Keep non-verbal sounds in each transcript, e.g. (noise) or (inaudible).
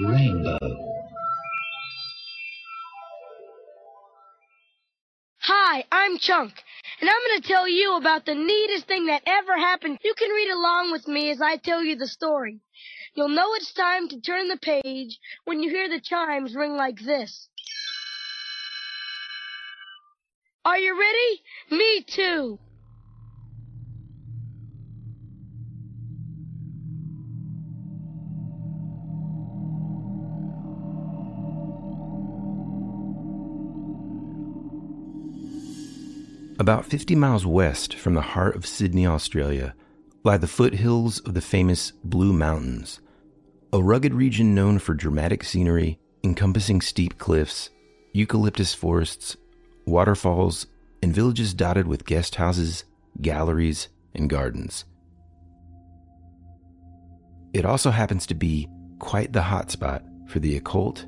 Rainbow. Hi, I'm Chunk, and I'm going to tell you about the neatest thing that ever happened. You can read along with me as I tell you the story. You'll know it's time to turn the page when you hear the chimes ring like this. Are you ready? Me too. About 50 miles west from the heart of Sydney, Australia, lie the foothills of the famous Blue Mountains, a rugged region known for dramatic scenery encompassing steep cliffs, eucalyptus forests, waterfalls, and villages dotted with guest houses, galleries, and gardens. It also happens to be quite the hotspot for the occult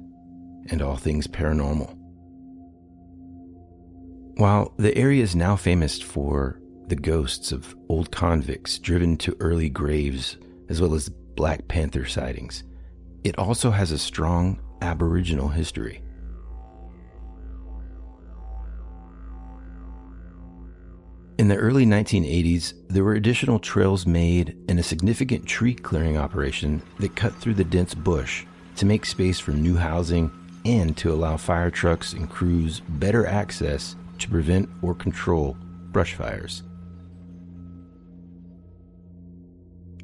and all things paranormal. While the area is now famous for the ghosts of old convicts driven to early graves, as well as Black Panther sightings, it also has a strong Aboriginal history. In the early 1980s, there were additional trails made and a significant tree clearing operation that cut through the dense bush to make space for new housing and to allow fire trucks and crews better access to prevent or control brush fires.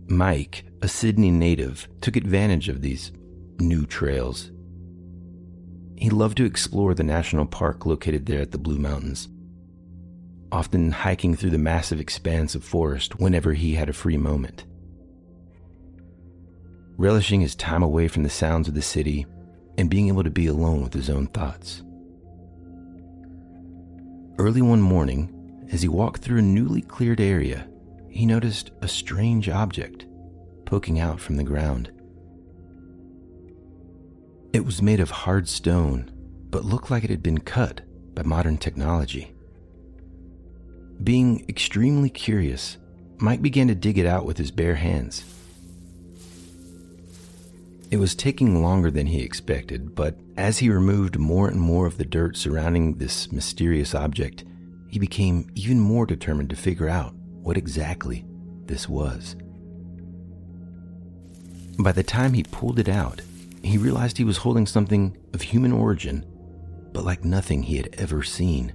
Mike, a Sydney native, took advantage of these new trails. He loved to explore the national park located there at the Blue Mountains, often hiking through the massive expanse of forest whenever he had a free moment. Relishing his time away from the sounds of the city and being able to be alone with his own thoughts. Early one morning, as he walked through a newly cleared area, he noticed a strange object poking out from the ground. It was made of hard stone, but looked like it had been cut by modern technology. Being extremely curious, Mike began to dig it out with his bare hands. It was taking longer than he expected, but as he removed more and more of the dirt surrounding this mysterious object, he became even more determined to figure out what exactly this was. By the time he pulled it out, he realized he was holding something of human origin, but like nothing he had ever seen.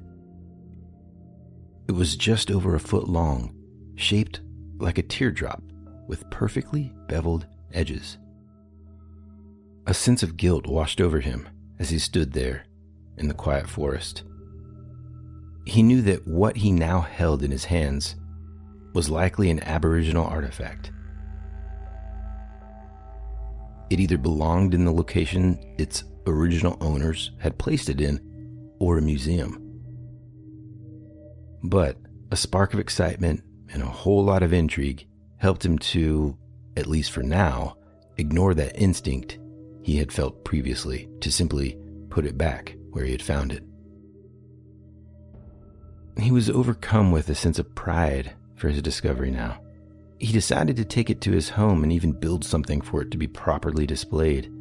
It was just over a foot long, shaped like a teardrop with perfectly beveled edges. A sense of guilt washed over him as he stood there in the quiet forest. He knew that what he now held in his hands was likely an Aboriginal artifact. It either belonged in the location its original owners had placed it in, or a museum. But a spark of excitement and a whole lot of intrigue helped him to, at least for now, ignore that instinct he had felt previously to simply put it back where he had found it. He was overcome with a sense of pride for his discovery now. He decided to take it to his home and even build something for it to be properly displayed.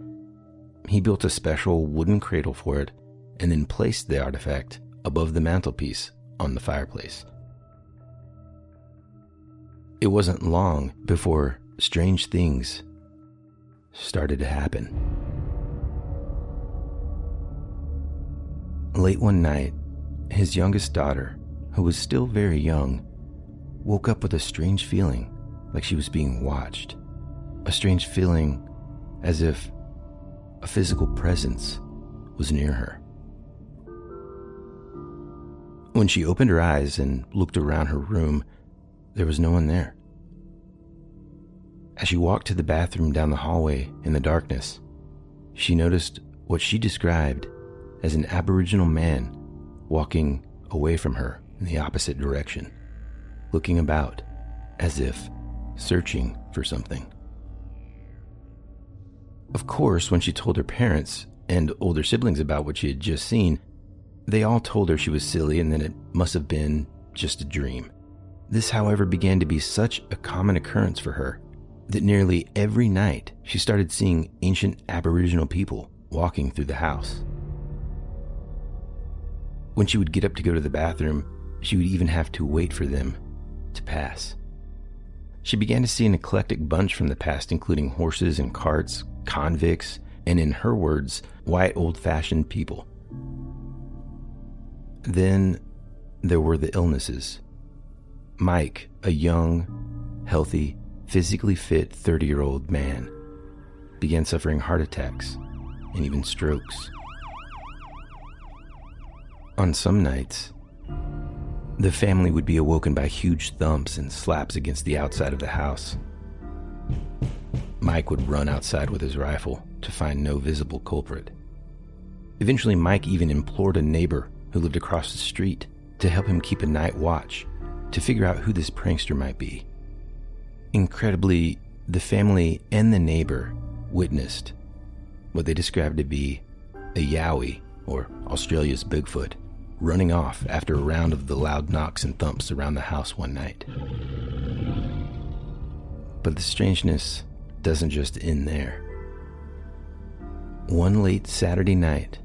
He built a special wooden cradle for it and then placed the artifact above the mantelpiece on the fireplace. It wasn't long before strange things started to happen. Late one night, his youngest daughter, who was still very young, woke up with a strange feeling like she was being watched. A strange feeling as if a physical presence was near her. When she opened her eyes and looked around her room, there was no one there. As she walked to the bathroom down the hallway in the darkness, she noticed what she described as an Aboriginal man walking away from her in the opposite direction, looking about as if searching for something. Of course, when she told her parents and older siblings about what she had just seen, they all told her she was silly and that it must have been just a dream. This, however, began to be such a common occurrence for her that nearly every night she started seeing ancient Aboriginal people walking through the house. When she would get up to go to the bathroom, she would even have to wait for them to pass. She began to see an eclectic bunch from the past, including horses and carts, convicts, and in her words, white old fashioned people. Then there were the illnesses. Mike, a young, healthy, physically fit 30 year old man, began suffering heart attacks and even strokes. On some nights, the family would be awoken by huge thumps and slaps against the outside of the house. Mike would run outside with his rifle to find no visible culprit. Eventually, Mike even implored a neighbor who lived across the street to help him keep a night watch to figure out who this prankster might be. Incredibly, the family and the neighbor witnessed what they described to be a yowie, or Australia's Bigfoot, running off after a round of the loud knocks and thumps around the house one night. But the strangeness doesn't just end there. One late Saturday night,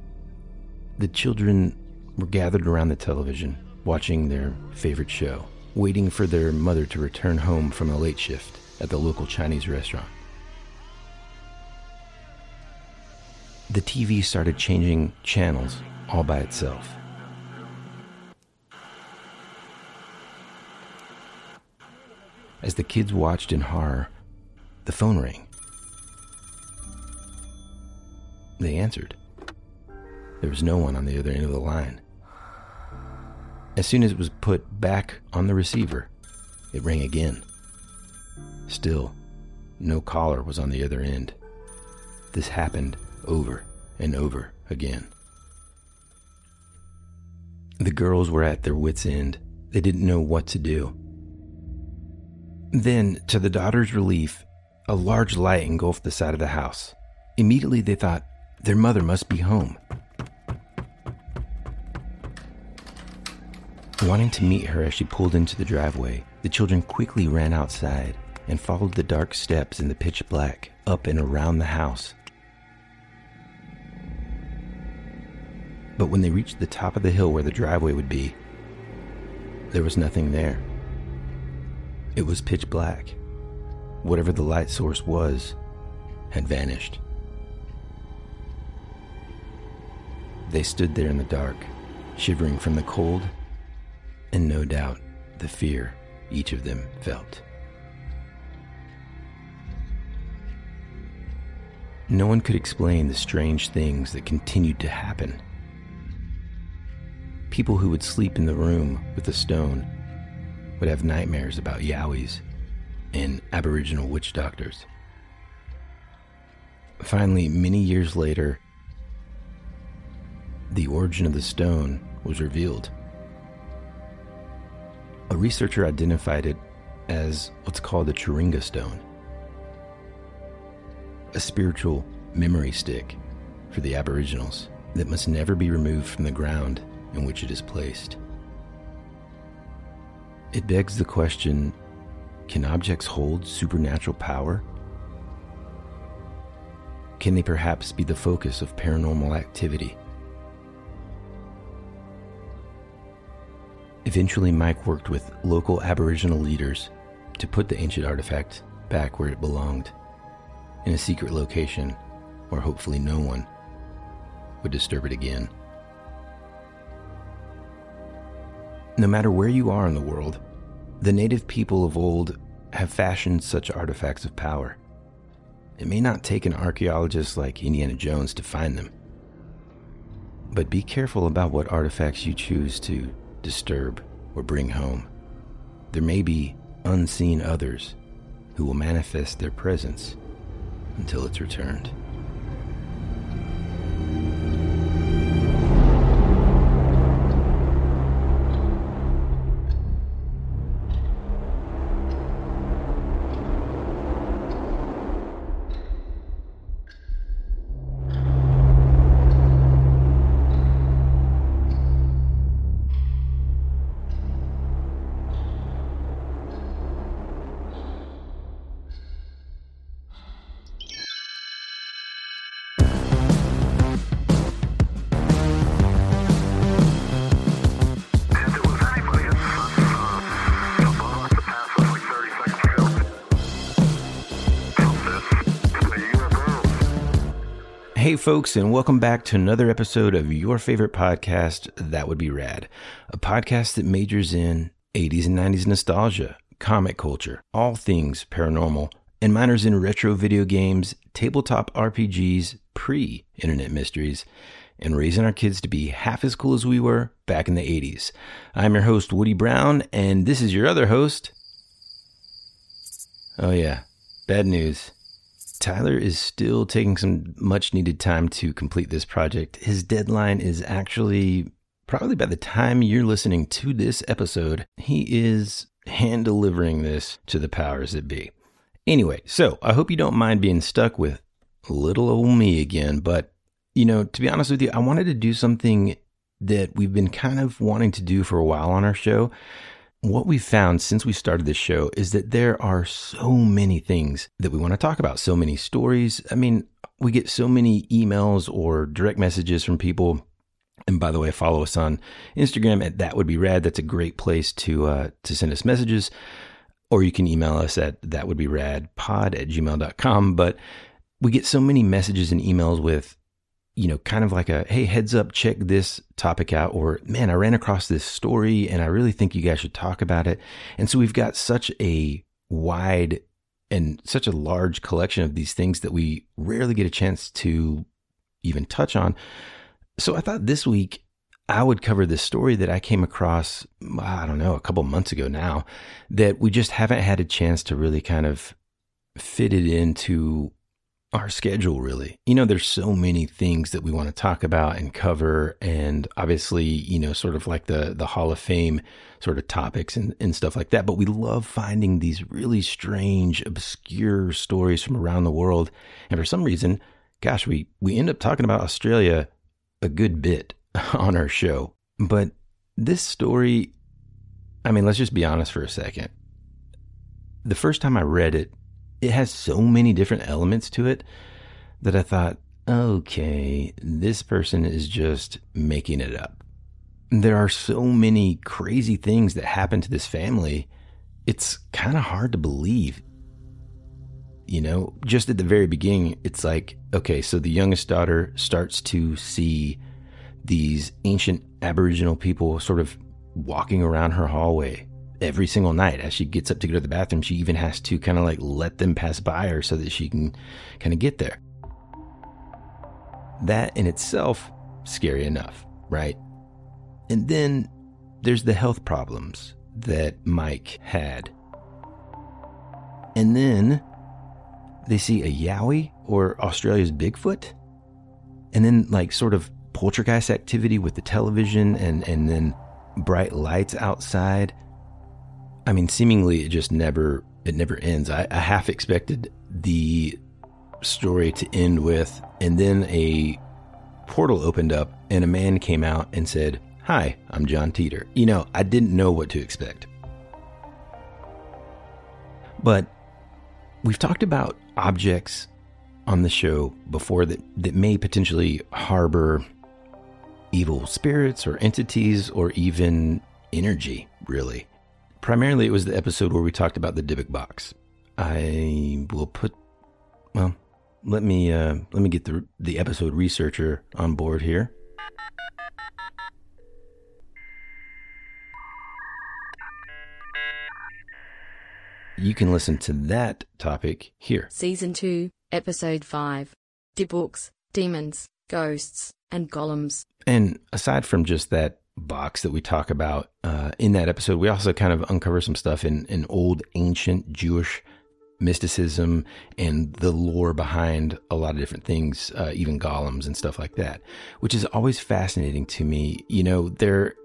the children were gathered around the television watching their favorite show waiting for their mother to return home from a late shift at the local Chinese restaurant. The TV started changing channels all by itself. As the kids watched in horror, the phone rang. They answered. There was no one on the other end of the line. As soon as it was put back on the receiver, it rang again. Still, no caller was on the other end. This happened over and over again. The girls were at their wits' end. They didn't know what to do. Then, to the daughter's relief, a large light engulfed the side of the house. Immediately, they thought their mother must be home. Wanting to meet her as she pulled into the driveway, the children quickly ran outside and followed the dark steps in the pitch black up and around the house. But when they reached the top of the hill where the driveway would be, there was nothing there. It was pitch black. Whatever the light source was had vanished. They stood there in the dark, shivering from the cold and no doubt the fear each of them felt. No one could explain the strange things that continued to happen. People who would sleep in the room with the stone would have nightmares about yowies and Aboriginal witch doctors. Finally, many years later, the origin of the stone was revealed a researcher identified it as what's called the Chiringa stone, a spiritual memory stick for the Aboriginals that must never be removed from the ground in which it is placed. It begs the question can objects hold supernatural power? Can they perhaps be the focus of paranormal activity? Eventually, Mike worked with local Aboriginal leaders to put the ancient artifact back where it belonged, in a secret location where hopefully no one would disturb it again. No matter where you are in the world, the native people of old have fashioned such artifacts of power. It may not take an archaeologist like Indiana Jones to find them, but be careful about what artifacts you choose to disturb, or bring home. There may be unseen others who will manifest their presence until it's returned. Folks, and welcome back to another episode of your favorite podcast, That Would Be Rad, a podcast that majors in 80s and 90s nostalgia, comic culture, all things paranormal, and minors in retro video games, tabletop RPGs, pre internet mysteries, and raising our kids to be half as cool as we were back in the 80s. I'm your host, Woody Brown, and this is your other host. Oh, yeah, bad news. Tyler is still taking some much needed time to complete this project. His deadline is actually probably by the time you're listening to this episode, he is hand delivering this to the powers that be. Anyway, so I hope you don't mind being stuck with little old me again, but you know, to be honest with you, I wanted to do something that we've been kind of wanting to do for a while on our show what we've found since we started this show is that there are so many things that we want to talk about, so many stories. I mean, we get so many emails or direct messages from people. And by the way, follow us on Instagram at that would be rad. That's a great place to uh, to send us messages. Or you can email us at that would be rad pod at gmail.com. But we get so many messages and emails with you know, kind of like a, hey, heads up, check this topic out, or man, I ran across this story and I really think you guys should talk about it. And so we've got such a wide and such a large collection of these things that we rarely get a chance to even touch on. So I thought this week I would cover this story that I came across, I don't know, a couple months ago now, that we just haven't had a chance to really kind of fit it into our schedule really. You know there's so many things that we want to talk about and cover and obviously you know sort of like the the hall of fame sort of topics and, and stuff like that but we love finding these really strange obscure stories from around the world and for some reason gosh we we end up talking about australia a good bit (laughs) on our show. But this story i mean let's just be honest for a second. The first time i read it it has so many different elements to it that I thought, okay, this person is just making it up. There are so many crazy things that happen to this family. It's kind of hard to believe. You know, just at the very beginning, it's like, okay, so the youngest daughter starts to see these ancient Aboriginal people sort of walking around her hallway every single night as she gets up to go to the bathroom. She even has to kind of like let them pass by her so that she can kind of get there. That in itself, scary enough, right? And then there's the health problems that Mike had. And then they see a Yowie or Australia's Bigfoot. And then like sort of poltergeist activity with the television and, and then bright lights outside I mean, seemingly it just never it never ends. I, I half expected the story to end with, and then a portal opened up, and a man came out and said, "Hi, I'm John Titor." You know, I didn't know what to expect, but we've talked about objects on the show before that that may potentially harbor evil spirits or entities or even energy, really. Primarily, it was the episode where we talked about the Dybbuk box. I will put, well, let me uh, let me get the the episode researcher on board here. You can listen to that topic here. Season 2, Episode 5 Dybbuks, Demons, Ghosts, and Golems. And aside from just that box that we talk about uh, in that episode, we also kind of uncover some stuff in, in old ancient Jewish mysticism and the lore behind a lot of different things, uh, even golems and stuff like that, which is always fascinating to me. You know, there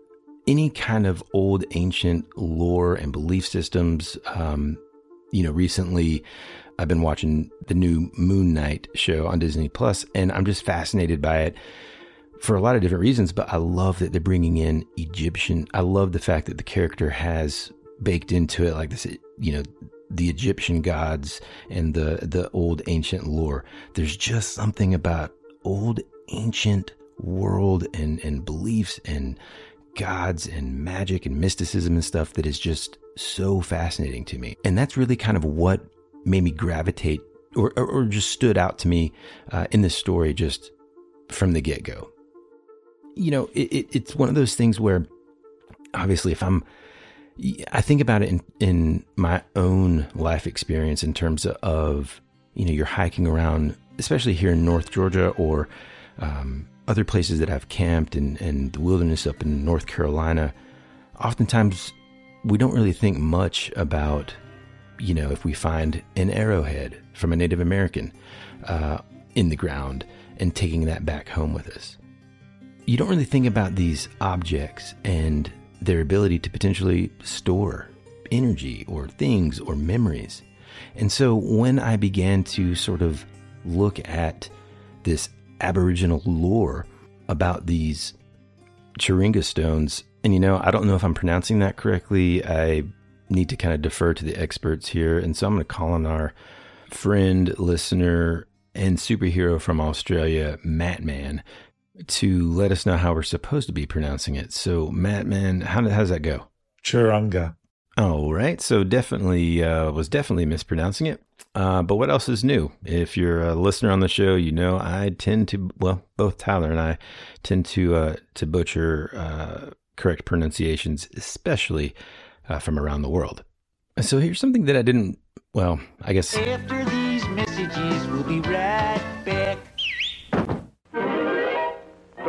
any kind of old ancient lore and belief systems. Um, you know, recently I've been watching the new Moon Knight show on Disney Plus, and I'm just fascinated by it for a lot of different reasons, but I love that they're bringing in Egyptian. I love the fact that the character has baked into it like this, you know, the Egyptian gods and the the old ancient lore. There's just something about old ancient world and and beliefs and gods and magic and mysticism and stuff that is just so fascinating to me. And that's really kind of what made me gravitate or, or, or just stood out to me uh, in this story just from the get go. You know, it, it, it's one of those things where obviously if I'm I think about it in, in my own life experience in terms of, you know, you're hiking around, especially here in North Georgia or um, other places that I've camped and, and the wilderness up in North Carolina. Oftentimes, we don't really think much about, you know, if we find an arrowhead from a Native American uh, in the ground and taking that back home with us. You don't really think about these objects and their ability to potentially store energy or things or memories. And so when I began to sort of look at this Aboriginal lore about these Chiringa stones, and you know, I don't know if I'm pronouncing that correctly. I need to kind of defer to the experts here. And so I'm going to call on our friend, listener, and superhero from Australia, Matt Man, to let us know how we're supposed to be pronouncing it. So, Matt, man, how, how does that go? Churunga. All right. So, definitely uh, was definitely mispronouncing it. Uh, but what else is new? If you're a listener on the show, you know I tend to well, both Tyler and I tend to uh, to butcher uh, correct pronunciations, especially uh, from around the world. So here's something that I didn't. Well, I guess. After these messages, we'll be right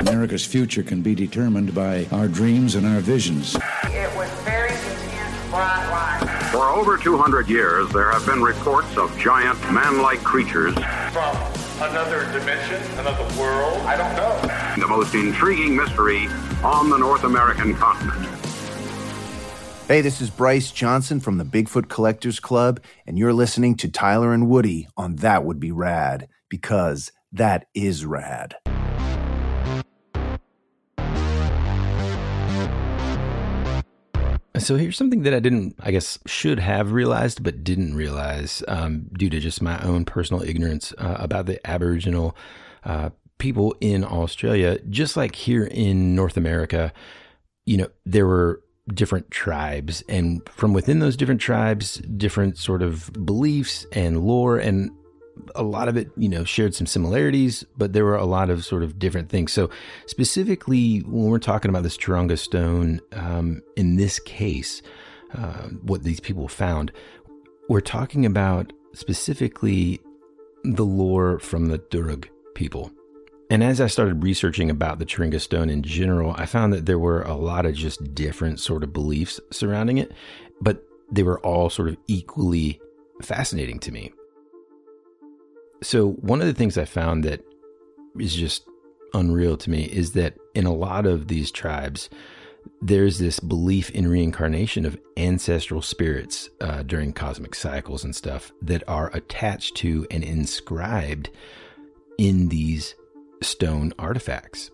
America's future can be determined by our dreams and our visions. It was very intense, bright light. For over 200 years, there have been reports of giant man-like creatures. From another dimension, another world, I don't know. The most intriguing mystery on the North American continent. Hey, this is Bryce Johnson from the Bigfoot Collectors Club, and you're listening to Tyler and Woody on That Would Be Rad, because that is rad. So here's something that I didn't, I guess, should have realized, but didn't realize um, due to just my own personal ignorance uh, about the Aboriginal uh, people in Australia. Just like here in North America, you know, there were different tribes, and from within those different tribes, different sort of beliefs and lore and a lot of it, you know, shared some similarities, but there were a lot of sort of different things. So, specifically, when we're talking about this Churunga stone, um, in this case, uh, what these people found, we're talking about specifically the lore from the Darug people. And as I started researching about the Churunga stone in general, I found that there were a lot of just different sort of beliefs surrounding it, but they were all sort of equally fascinating to me. So, one of the things I found that is just unreal to me is that in a lot of these tribes, there's this belief in reincarnation of ancestral spirits uh, during cosmic cycles and stuff that are attached to and inscribed in these stone artifacts.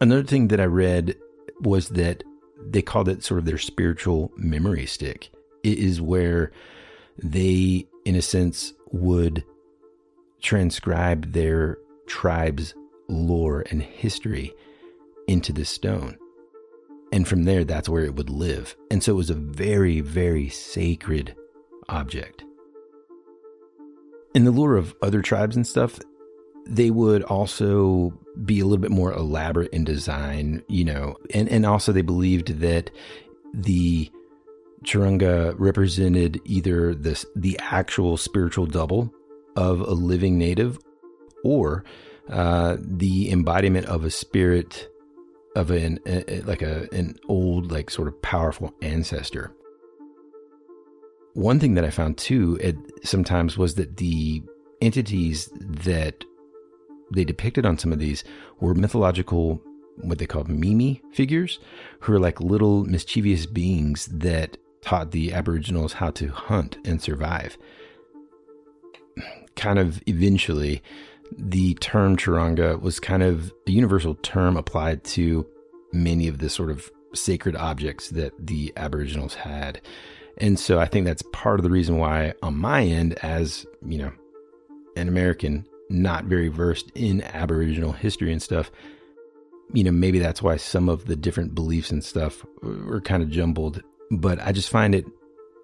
Another thing that I read was that they called it sort of their spiritual memory stick. It is where they, in a sense, would transcribe their tribe's lore and history into this stone. And from there, that's where it would live. And so it was a very, very sacred object. In the lore of other tribes and stuff, they would also be a little bit more elaborate in design, you know, and, and also they believed that the Churunga represented either this the actual spiritual double of a living native or uh, the embodiment of a spirit of an a, like a an old like sort of powerful ancestor. One thing that I found too at sometimes was that the entities that they depicted on some of these were mythological what they called mimi figures who are like little mischievous beings that taught the aboriginals how to hunt and survive kind of eventually the term Churunga was kind of a universal term applied to many of the sort of sacred objects that the Aboriginals had. And so I think that's part of the reason why, on my end, as you know, an American not very versed in Aboriginal history and stuff, you know, maybe that's why some of the different beliefs and stuff were kind of jumbled. But I just find it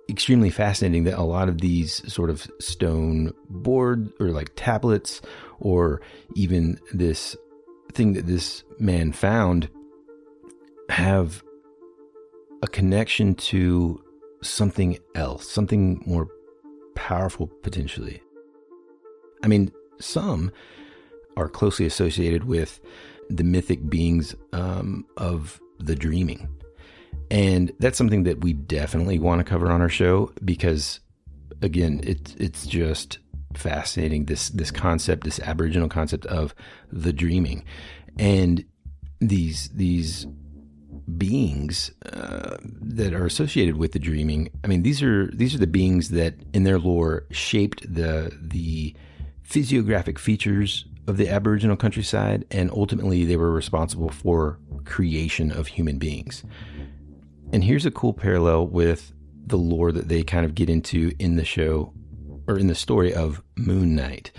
extremely fascinating that a lot of these sort of stone board or like tablets or even this thing that this man found have a connection to something else, something more powerful potentially. I mean, some are closely associated with the mythic beings um, of the dreaming. And that's something that we definitely want to cover on our show because again, it's it's just fascinating this this concept, this aboriginal concept of the dreaming. And these these beings uh, that are associated with the dreaming. I mean, these are these are the beings that, in their lore, shaped the the physiographic features of the Aboriginal countryside, and ultimately they were responsible for creation of human beings. And here's a cool parallel with the lore that they kind of get into in the show or in the story of Moon Knight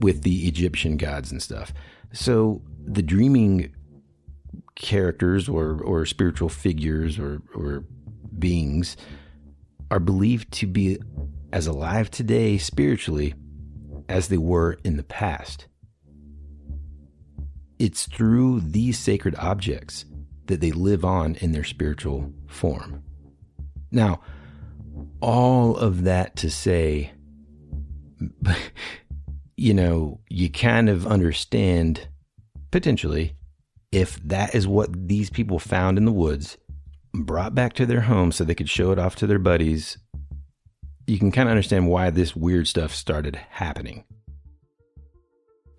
with the Egyptian gods and stuff. So the dreaming characters or, or spiritual figures or, or beings are believed to be as alive today spiritually as they were in the past. It's through these sacred objects that they live on in their spiritual form. Now, all of that to say, (laughs) you know, you kind of understand potentially if that is what these people found in the woods, brought back to their home so they could show it off to their buddies, you can kind of understand why this weird stuff started happening.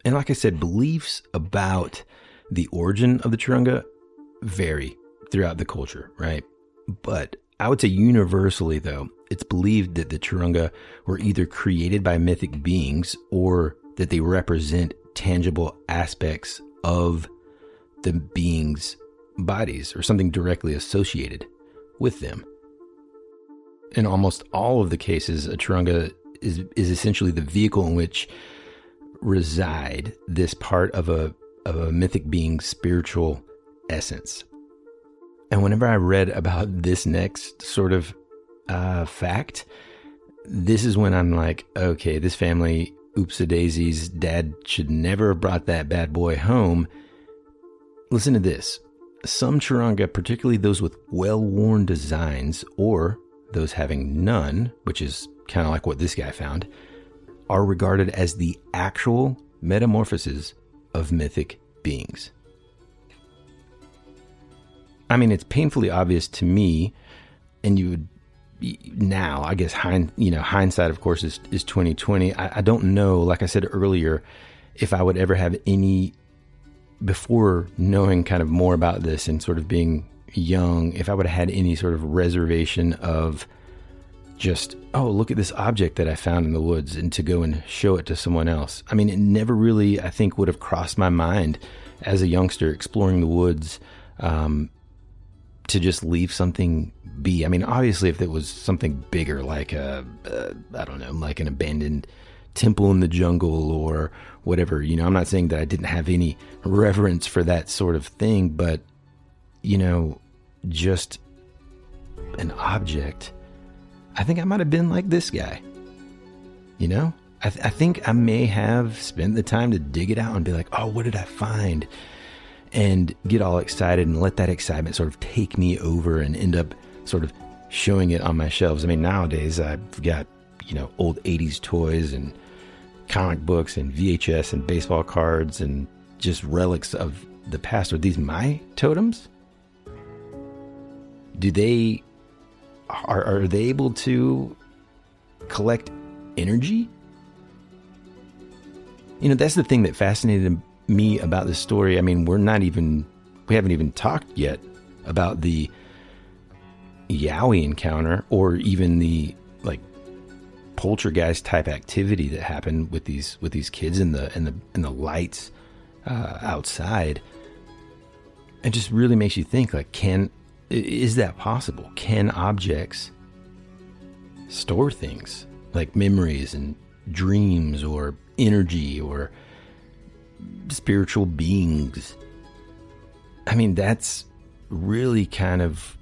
And like I said, beliefs about the origin of the Churunga vary throughout the culture, right? But I would say universally, though, it's believed that the Churunga were either created by mythic beings or that they represent tangible aspects of the beings' bodies or something directly associated with them. In almost all of the cases, a Churunga is, is essentially the vehicle in which reside this part of a, of a mythic being's spiritual essence. And whenever I read about this next sort of uh, fact, this is when I'm like, okay, this family, oops a daisies, dad should never have brought that bad boy home. Listen to this. Some Churunga, particularly those with well worn designs or those having none, which is kind of like what this guy found, are regarded as the actual metamorphoses of mythic beings. I mean, it's painfully obvious to me, and you would now, I guess, hind, you know, hindsight, of course, is is twenty twenty. I, I don't know, like I said earlier, if I would ever have any before knowing kind of more about this and sort of being young, if I would have had any sort of reservation of just, oh, look at this object that I found in the woods and to go and show it to someone else. I mean, it never really, I think, would have crossed my mind as a youngster exploring the woods um, to just leave something be. I mean, obviously, if it was something bigger, like a, a I don't know, like an abandoned temple in the jungle or whatever. You know, I'm not saying that I didn't have any reverence for that sort of thing, but, you know, just an object. I think I might have been like this guy. You know, I, th- I think I may have spent the time to dig it out and be like, oh, what did I find? And get all excited and let that excitement sort of take me over and end up sort of showing it on my shelves. I mean, nowadays I've got, you know, old 80s toys and comic books and VHS and baseball cards and just relics of the past. Are these my totems? Do they are are they able to collect energy? You know, that's the thing that fascinated me about this story. I mean, we're not even we haven't even talked yet about the Yowie encounter or even the like poltergeist type activity that happened with these with these kids in the in the in the lights uh, outside. It just really makes you think like can is that possible? Can objects store things like memories and dreams or energy or spiritual beings? I mean, that's really kind of,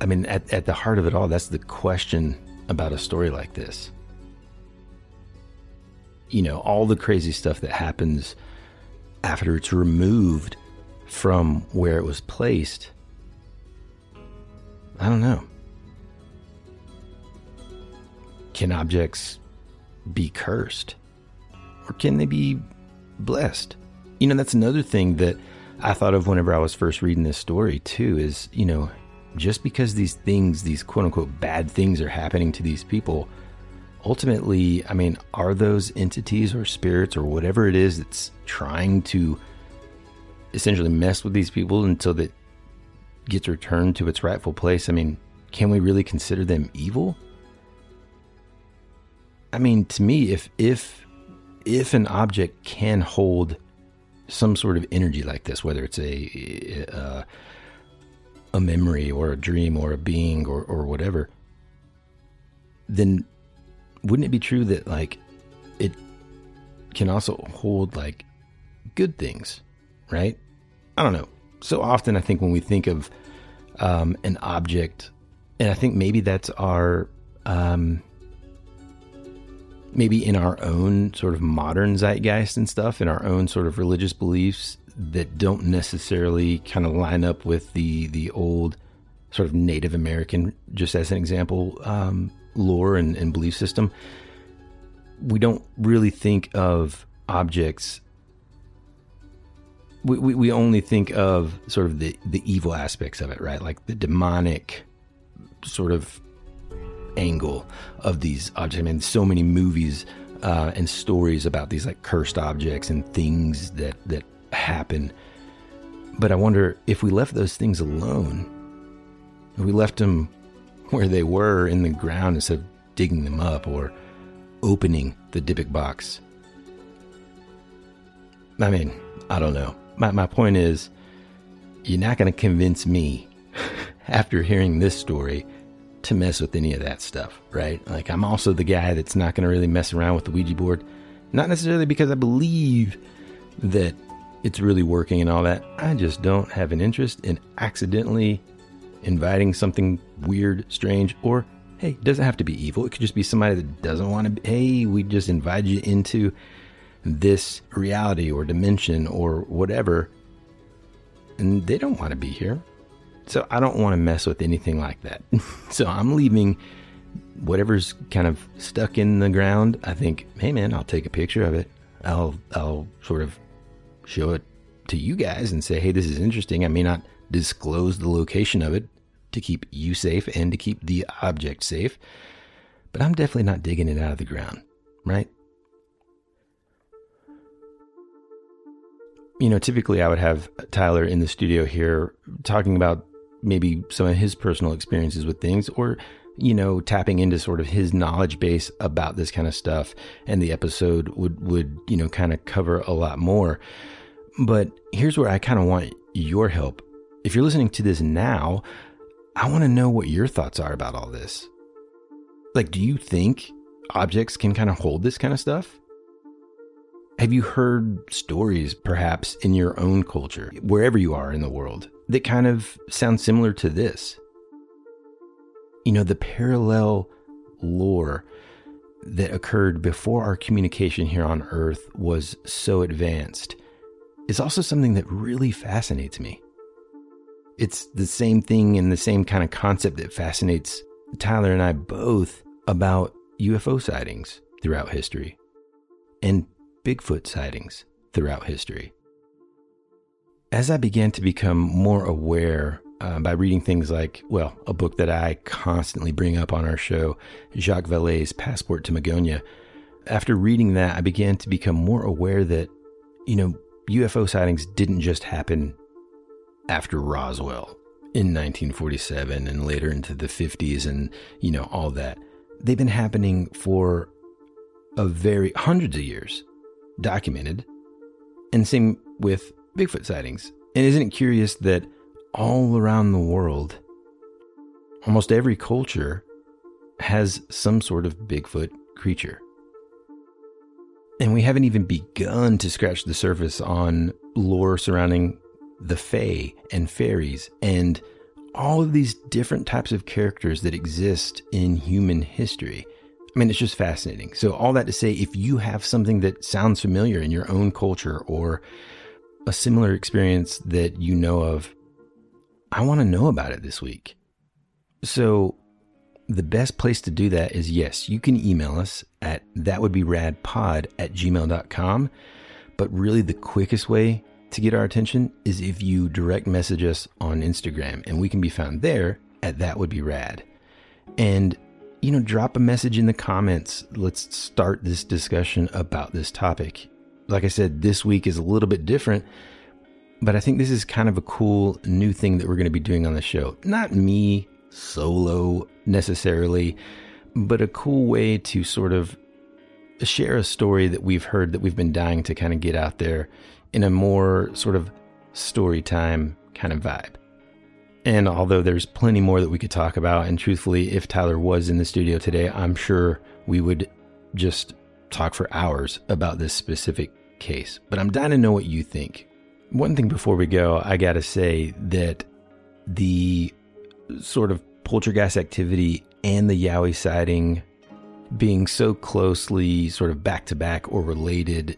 I mean, at, at the heart of it all, that's the question about a story like this. You know, all the crazy stuff that happens after it's removed from where it was placed I don't know. Can objects be cursed? Or can they be blessed? You know, that's another thing that I thought of whenever I was first reading this story, too, is, you know, just because these things, these quote unquote bad things are happening to these people, ultimately, I mean, are those entities or spirits or whatever it is that's trying to essentially mess with these people until that gets returned to its rightful place, I mean, can we really consider them evil? I mean, to me, if if if an object can hold some sort of energy like this, whether it's a a, a memory or a dream or a being or or whatever, then wouldn't it be true that like it can also hold like good things, right? I don't know so often I think when we think of um, an object, and I think maybe that's our um, maybe in our own sort of modern zeitgeist and stuff, in our own sort of religious beliefs that don't necessarily kind of line up with the the old sort of Native American, just as an example, um, lore and, and belief system. We don't really think of objects we, we, we only think of sort of the, the evil aspects of it, right? Like the demonic sort of angle of these objects. I mean, so many movies uh, and stories about these like cursed objects and things that, that happen. But I wonder if we left those things alone, if we left them where they were in the ground instead of digging them up or opening the Dybbuk box. I mean, I don't know my, my point is, you're not going to convince me (laughs) after hearing this story to mess with any of that stuff, right? Like, I'm also the guy that's not going to really mess around with the Ouija board. Not necessarily because I believe that it's really working and all that. I just don't have an interest in accidentally inviting something weird, strange, or hey, it doesn't have to be evil. It could just be somebody that doesn't want to be, hey, we just invite you into this reality or dimension or whatever, and they don't want to be here. So I don't want to mess with anything like that. (laughs) so I'm leaving whatever's kind of stuck in the ground. I think, hey man, I'll take a picture of it. I'll I'll sort of show it to you guys and say, hey, this is interesting. I may not disclose the location of it to keep you safe and to keep the object safe, but I'm definitely not digging it out of the ground, right? you know, typically I would have Tyler in the studio here talking about maybe some of his personal experiences with things or, you know, tapping into sort of his knowledge base about this kind of stuff. And the episode would, would, you know, kind of cover a lot more. But here's where I kind of want your help. If you're listening to this now, I want to know what your thoughts are about all this. Like, do you think objects can kind of hold this kind of stuff? Have you heard stories, perhaps, in your own culture, wherever you are in the world, that kind of sound similar to this? You know, the parallel lore that occurred before our communication here on Earth was so advanced is also something that really fascinates me. It's the same thing and the same kind of concept that fascinates Tyler and I both about UFO sightings throughout history and Bigfoot sightings throughout history. As I began to become more aware uh, by reading things like, well, a book that I constantly bring up on our show, Jacques Vallée's Passport to Magonia. After reading that, I began to become more aware that, you know, UFO sightings didn't just happen after Roswell in 1947 and later into the 50s and, you know, all that. They've been happening for a very hundreds of years, documented. And same with Bigfoot sightings. And isn't it curious that all around the world, almost every culture has some sort of Bigfoot creature. And we haven't even begun to scratch the surface on lore surrounding the Fae and fairies and all of these different types of characters that exist in human history. I mean, it's just fascinating. So, all that to say, if you have something that sounds familiar in your own culture or a similar experience that you know of, I want to know about it this week. So, the best place to do that is yes, you can email us at thatwouldberadpod at gmail.com. But really, the quickest way to get our attention is if you direct message us on Instagram, and we can be found there at that would be rad. And you know, drop a message in the comments. Let's start this discussion about this topic. Like I said, this week is a little bit different but I think this is kind of a cool new thing that we're going to be doing on the show. Not me solo necessarily, but a cool way to sort of share a story that we've heard that we've been dying to kind of get out there in a more sort of story time kind of vibe. And although there's plenty more that we could talk about, and truthfully, if Tyler was in the studio today, I'm sure we would just talk for hours about this specific case. But I'm dying to know what you think. One thing before we go, I got to say that the sort of poltergeist activity and the Yowie sighting being so closely sort of back to back or related,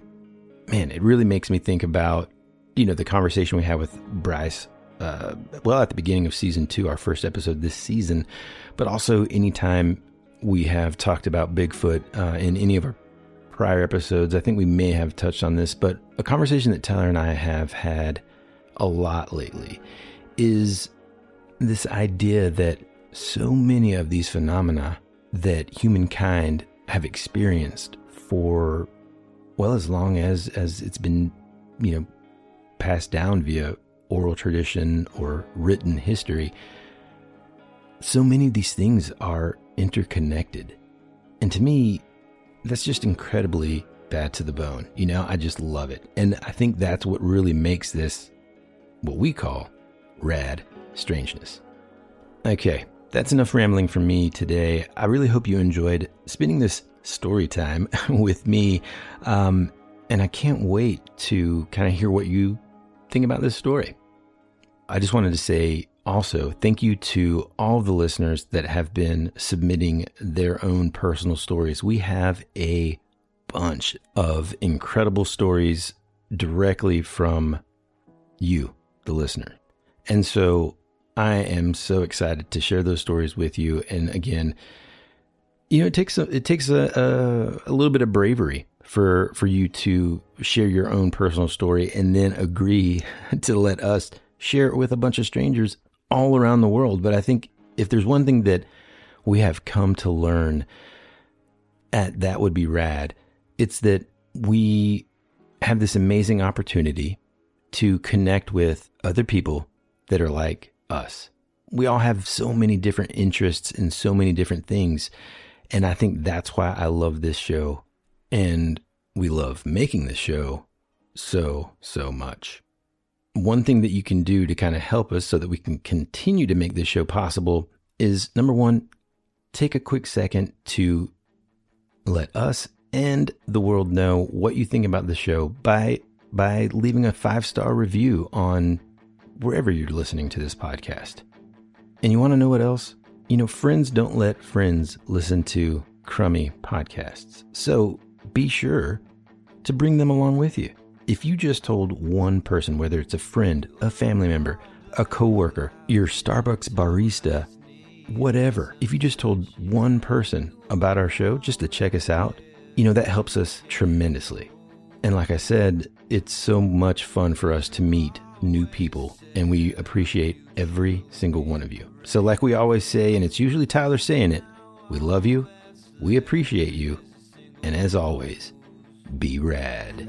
man, it really makes me think about, you know, the conversation we had with Bryce, uh, well, at the beginning of season two, our first episode this season, but also anytime we have talked about Bigfoot uh, in any of our prior episodes, I think we may have touched on this, but a conversation that Tyler and I have had a lot lately is this idea that so many of these phenomena that humankind have experienced for well as long as as it's been you know passed down via oral tradition or written history so many of these things are interconnected. And to me that's just incredibly bad to the bone. You know, I just love it. And I think that's what really makes this what we call rad strangeness. Okay, that's enough rambling from me today. I really hope you enjoyed spending this story time (laughs) with me. Um, and I can't wait to kind of hear what you think about this story. I just wanted to say also, thank you to all the listeners that have been submitting their own personal stories. We have a bunch of incredible stories directly from you, the listener. And so I am so excited to share those stories with you. And again, you know, it takes a, it takes a, a, a little bit of bravery for for you to share your own personal story and then agree (laughs) to let us share it with a bunch of strangers all around the world. But I think if there's one thing that we have come to learn at That Would Be Rad, it's that we have this amazing opportunity to connect with other people that are like us. We all have so many different interests in so many different things. And I think that's why I love this show. And we love making this show so, so much one thing that you can do to kind of help us so that we can continue to make this show possible is number one, take a quick second to let us and the world know what you think about the show by by leaving a five-star review on wherever you're listening to this podcast. And you want to know what else? You know, friends don't let friends listen to crummy podcasts. So be sure to bring them along with you. If you just told one person, whether it's a friend, a family member, a coworker, your Starbucks barista, whatever, if you just told one person about our show just to check us out, you know, that helps us tremendously. And like I said, it's so much fun for us to meet new people, and we appreciate every single one of you. So, like we always say, and it's usually Tyler saying it, we love you, we appreciate you, and as always, be rad.